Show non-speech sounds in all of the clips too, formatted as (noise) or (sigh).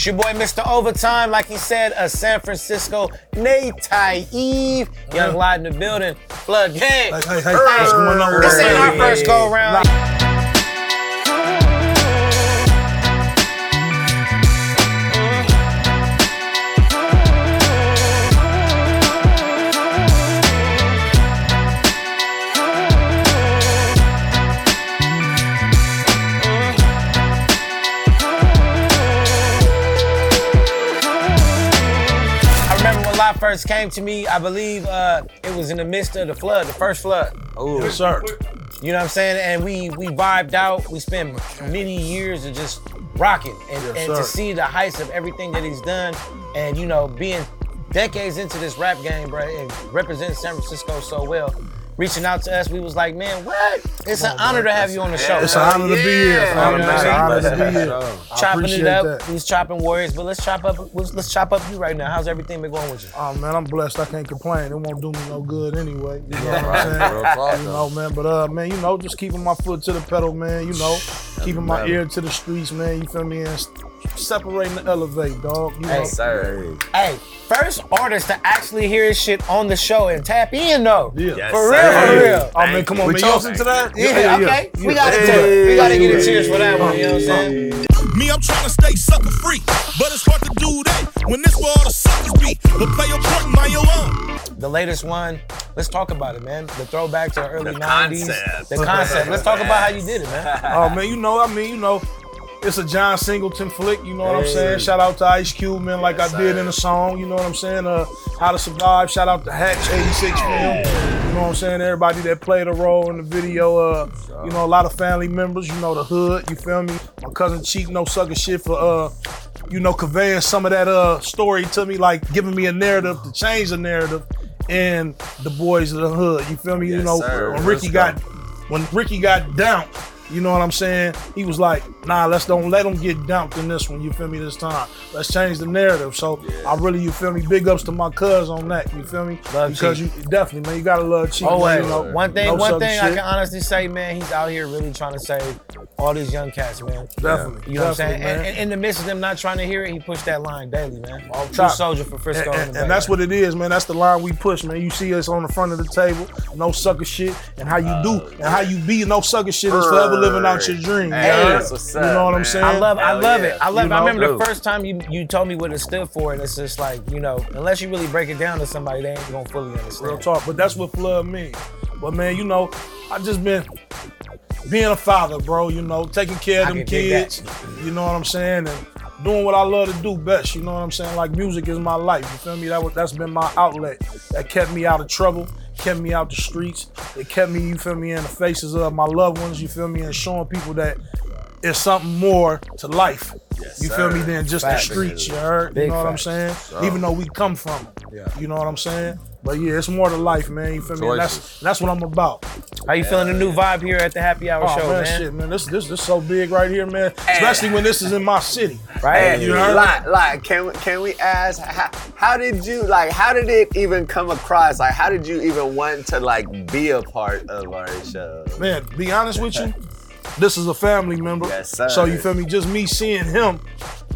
It's your boy, Mr. Overtime. Like he said, a San Francisco Nate Eve. Yung Lott in the building. Flood gang. Hey, hey, hey, what's going on? This ain't our first go round. First came to me, I believe uh, it was in the midst of the flood, the first flood. Oh, Yes, sir. You know what I'm saying? And we we vibed out. We spent many years of just rocking, and, Yes, and to see the heights of everything that he's done, and you know, being decades into this rap game, bro, and representing San Francisco so well. Reaching out to us, we was like, man, what? It's an honor to have you on the show. It's an honor to be here. Yeah, fam. man. It's an honor to be here. Chopping it up. that. He's chopping warriors, but let's chop up. Let's, let's chop up you right now. How's everything been going with you? Oh man, I'm blessed. I can't complain. It won't do me no good anyway. You know (laughs) what I'm saying? You know, man. But uh, man, you know, just keeping my foot to the pedal, man. You know, keeping my ear to the streets, man. You feel me? And separating the elevate, dog. You know, Hey, Sir. Hey, first artist to actually hear his shit on the show and tap in though. Yeah. Yes, For real, sir. for real. Oh man, come on, We man. toasting Yo, to that? Yeah, Yeah, yeah, okay. yeah. We gotta Hey. do it. We gotta get a cheers for that one. You know what I'm saying? Me, I'm trying to stay sucker free, but it's hard to do that when this where all the suckers be. But play your part and mind your own. The latest one. Let's talk about it, man. The throwback to the early The 90s. concept. The concept. Let's talk about how you did it, man. Oh man, you know, I mean, you know, it's a John Singleton flick. You know what I'm saying? Shout out to Ice Cube, man, like Yes, I did in the song. You know what I'm saying? Uh, How to Survive. Shout out to Hatch 86 film. You know what I'm saying? Everybody that played a role in the video. Uh, you know, a lot of family members. You know the hood. You feel me? My cousin Cheek, no sucker shit for uh. You know, conveying some of that uh story to me, like giving me a narrative to change the narrative And the boys of the hood. You feel me? you know, sir. when Ricky Let's got go. when Ricky got dumped, you know what I'm saying? He was like, nah, let's don't let him get dumped in this one, you feel me, this time. Let's change the narrative. So I really, you feel me, big ups to my cuz on that, you feel me? Love because Chief. you definitely, man, you gotta love Chief. Oh, man, you know, one thing, no one thing I can honestly say, man, he's out here really trying to save all these young cats, man. Definitely. You know what I'm saying? And, man. and in the midst of them not trying to hear it, he pushed that line daily, man. True soldier for Frisco. And, and, and that's what it is, man. That's the line we push, man. You see us on the front of the table, no sucker shit, and how you do, uh, and how you be no sucker shit is forever living out your dream. Hey, you that's what's up, You know what I'm saying? I love, I love yeah. it. I love You it. I know? remember the first time you, you told me what it stood for, and it's just like, you know, unless you really break it down to somebody, they ain't gonna fully understand. Real talk, but that's what flood means. But man, you know, I've just been being a father, bro. You know, taking care of them kids. You know what I'm saying, and doing what I love to do best. You know what I'm saying? Like music is my life. You feel me? That was, that's been my outlet. That kept me out of trouble. Kept me out the streets. It kept me, you feel me, in the faces of my loved ones. You feel me, and showing people that it's something more to life. Yes, you feel me sir. than just Facts. the streets. You heard? Big you know what I'm facts. saying? Even though we come from 'em. Yeah. You know what I'm saying? But yeah, it's more to life, man. You feel me? And that's that's what I'm about. How you feeling the new vibe here at the Happy Hour Oh show, man, man? shit, man. This this this so big right here, man. Especially when this is in my city. Right? Hey, You heard? like, like, can we, can we ask how, how did you like? How did it even come across? Like, how did you even want to like be a part of our show? Man, be honest with you, this is a family member. Yes, sir. So you feel me? Just me seeing him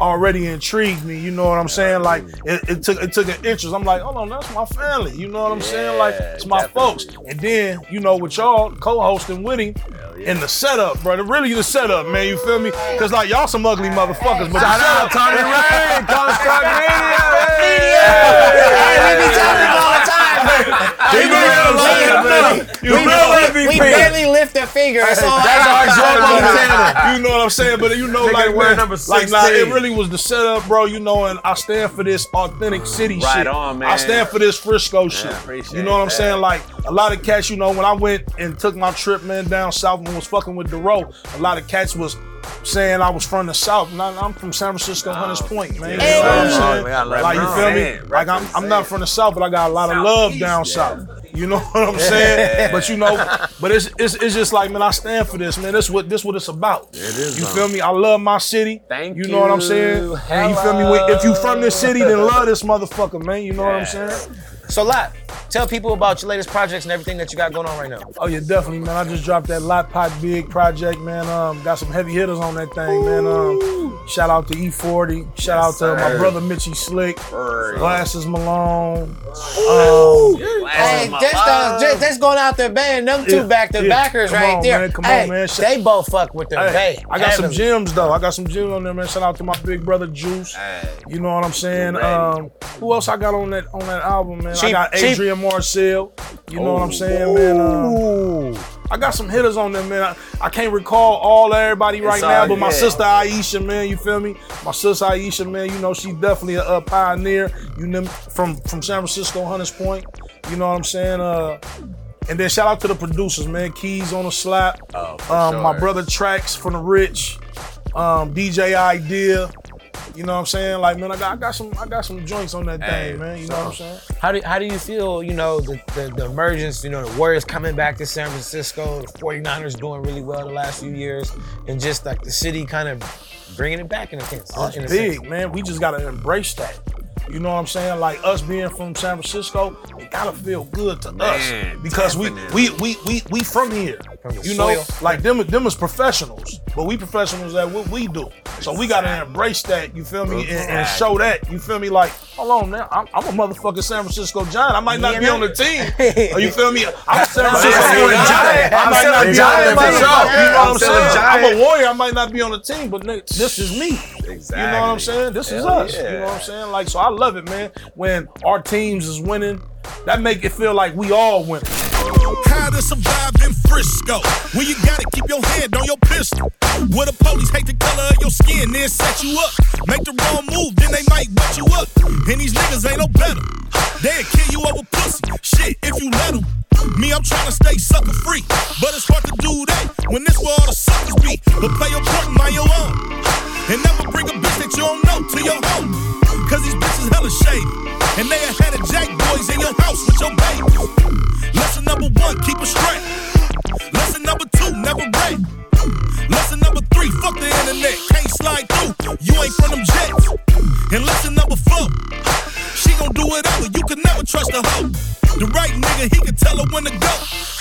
already intrigued me. You know what I'm saying? Like it, it took it took an interest. I'm like, hold on, that's my family. You know what I'm saying? Like it's my definitely. folks. And then you know with y'all co-hosting with him. yeah. And the setup, brother, really the setup, man. You feel me? Cause like y'all some ugly motherfuckers, but the Shout out setup, Tony Rain, Construct Media. Hey, we be telling all the time. You real man. You We, real we, we MVP. barely lift a finger. That's all That's I our job, (laughs) You know what I'm saying? But you know, like, wear man, number like, nah, it really was the setup, bro. You know, and I stand for this authentic city Right shit. on, man. I stand for this Frisco shit. appreciate You know what I'm that. saying? Like, a lot of cats, you know, when I went and took my trip, man, down south and was fucking with the road, a lot of cats was saying I was from the south. And I'm from San Francisco, Hunters Point, man. You know what I'm We saying? gotta Like, you feel me? represent, Like, I'm, I'm not from the south, but I got a lot of love down south. You know (laughs) what I'm saying? But you know, but it's, it's it's just like man, I stand for this, man. This what this what it's about. It is, You man. feel me? I love my city. Thank you. You know what I'm saying? you. And you feel me? If you from this city, then love this motherfucker, man. You know what I'm saying? So, Lott, tell people about your latest projects and everything that you got going on right now. Oh yeah, definitely, man. I just dropped that Lot Pot Big project, man. Um, got some heavy hitters on that thing, man. Um, shout out to E40. Shout out to my brother Mitchy Slick. Word. Glasses Malone. Um, Hey, just, uh, just, just going out there, bang, them two Yeah, back to yeah. backers Come right on, there. man, come on, hey, man. Sh- they both fuck with them. Hey, Hey, I got some gems though. I got some gems on there, man. Shout out to my big brother Juice. Hey. You know what I'm saying? Um, who else I got on that on that album, man? I got Adrian Marcel. You know what I'm saying, man? Um, I got some hitters on there, man. I, I can't recall all everybody right now, but my sister Aisha, man, you feel me? My sister Aisha, man, you know she's definitely a, a pioneer. You know, from from San Francisco, Hunters Point. You know what I'm saying? Uh, and then shout out to the producers, man. Keys on the slap. Oh, um, my brother Tracks from the Rich. Um, DJ Idea. You know what I'm saying? Like, man, I got, I got some I got some joints on that Hey, thing, man. You know what I'm saying? How do, how do you feel, you know, the, the, the emergence, you know, the Warriors coming back to San Francisco, the 49ers doing really well the last few years, and just like the city kind of bringing it back in a sense. It's in a big, sense. man. We just gotta embrace that. You know what I'm saying? Like us being from San Francisco, it gotta feel good to Man, us because we, we we we we from here. From the you know, like them them is professionals, but we professionals at what we do. So we gotta embrace that. You feel me? And, and show that. You feel me? Like, hold on now, I'm, I'm a motherfucking San Francisco Giant. I might not Yeah, be man. on the team. (laughs) or oh, you feel me? I'm a San Francisco Giant. I I'm might not a be Giant on the team. myself. You know what I'm I'm a saying? I'm a warrior. I might not be on the team, but this is me. Exactly. You know what I'm saying? This is Hell us. You know what I'm saying? Like, so I love it, man. When our teams is winning, that make it feel like we all winning. How to survive in Frisco. When you gotta keep your hand on your pistol. Where the police hate the color of your skin, then set you up. Make the wrong move, then they might wet you up. And these niggas ain't no better. They'll kill you over pussy. Shit, if you let them. Me, I'm trying to stay sucker free. But it's hard to do that when this where all the suckers be. But play your part mind your own. And never bring a bitch that you don't know to your home. Cause these bitches hella shady. And they ahead of Jack boys in your house with your babies. Keep it straight. Lesson number two, never break. Lesson number three, fuck the internet. Can't slide through. You ain't from them jets. And lesson number four, she gon' do whatever. You can never trust a hoe. The right nigga, he can tell her when to go.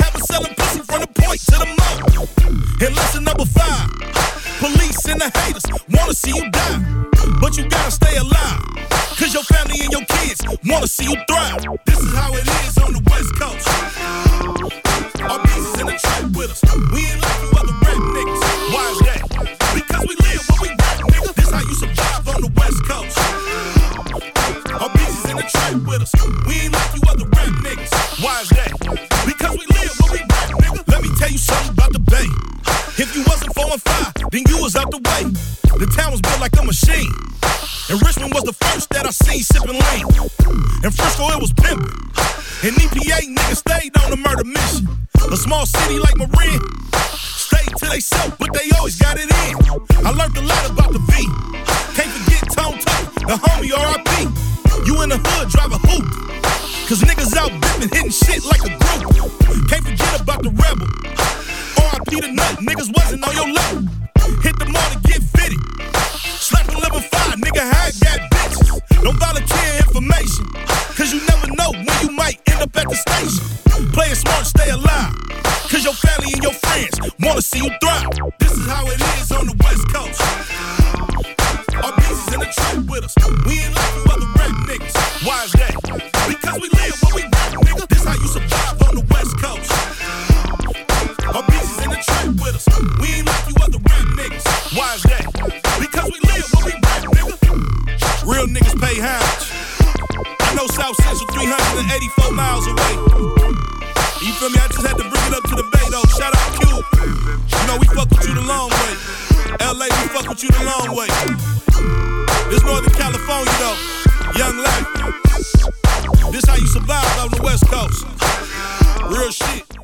Have her selling pussy from the point to the mouth. And lesson number five, police and the haters wanna see you die. But you gotta stay alive. Cause your family and your kids wanna see you thrive. This is how it is on the West Coast. Us. We ain't like you other rap niggas. Why is that? Because we live where we rap, nigga. This how you survive on the West Coast. Our pieces in the trap with us. We ain't like you other niggas. Why is that? Because we live where we rap, nigga. Let me tell you something about the Bay. If you wasn't 415, then you was out the way. The town was built like a machine. And Richmond was the first that I seen sipping lean. In Frisco, it was pimpin'. And EPA niggas stayed on the murder mission. A small city like Marin, stayed to they self, but they always got it in. I learned a lot about the V. Can't forget Tone Tucker, the homie RIP. You in the hood, drive a hoop. Cause niggas out bipping, hitting shit like a group. Can't forget about the rebel. RIP the nut, niggas wasn't on your level. Nigga, how I. Don't volunteer information. Cause you never know when you might end up at the station. Play it smart, stay alive. Cause your family and your friends wanna see you thrive. This is how it is on the West Coast. Our pieces in the trap with us. We ain't like you other rap niggas. Why is that? Miles away. You feel me? I just had to bring it up to the bay though. Shout out to Cube. You know we fuck with you the long way. LA, we fuck with you the long way. This Northern California though. Young life. This how you survive on the West Coast. Real shit.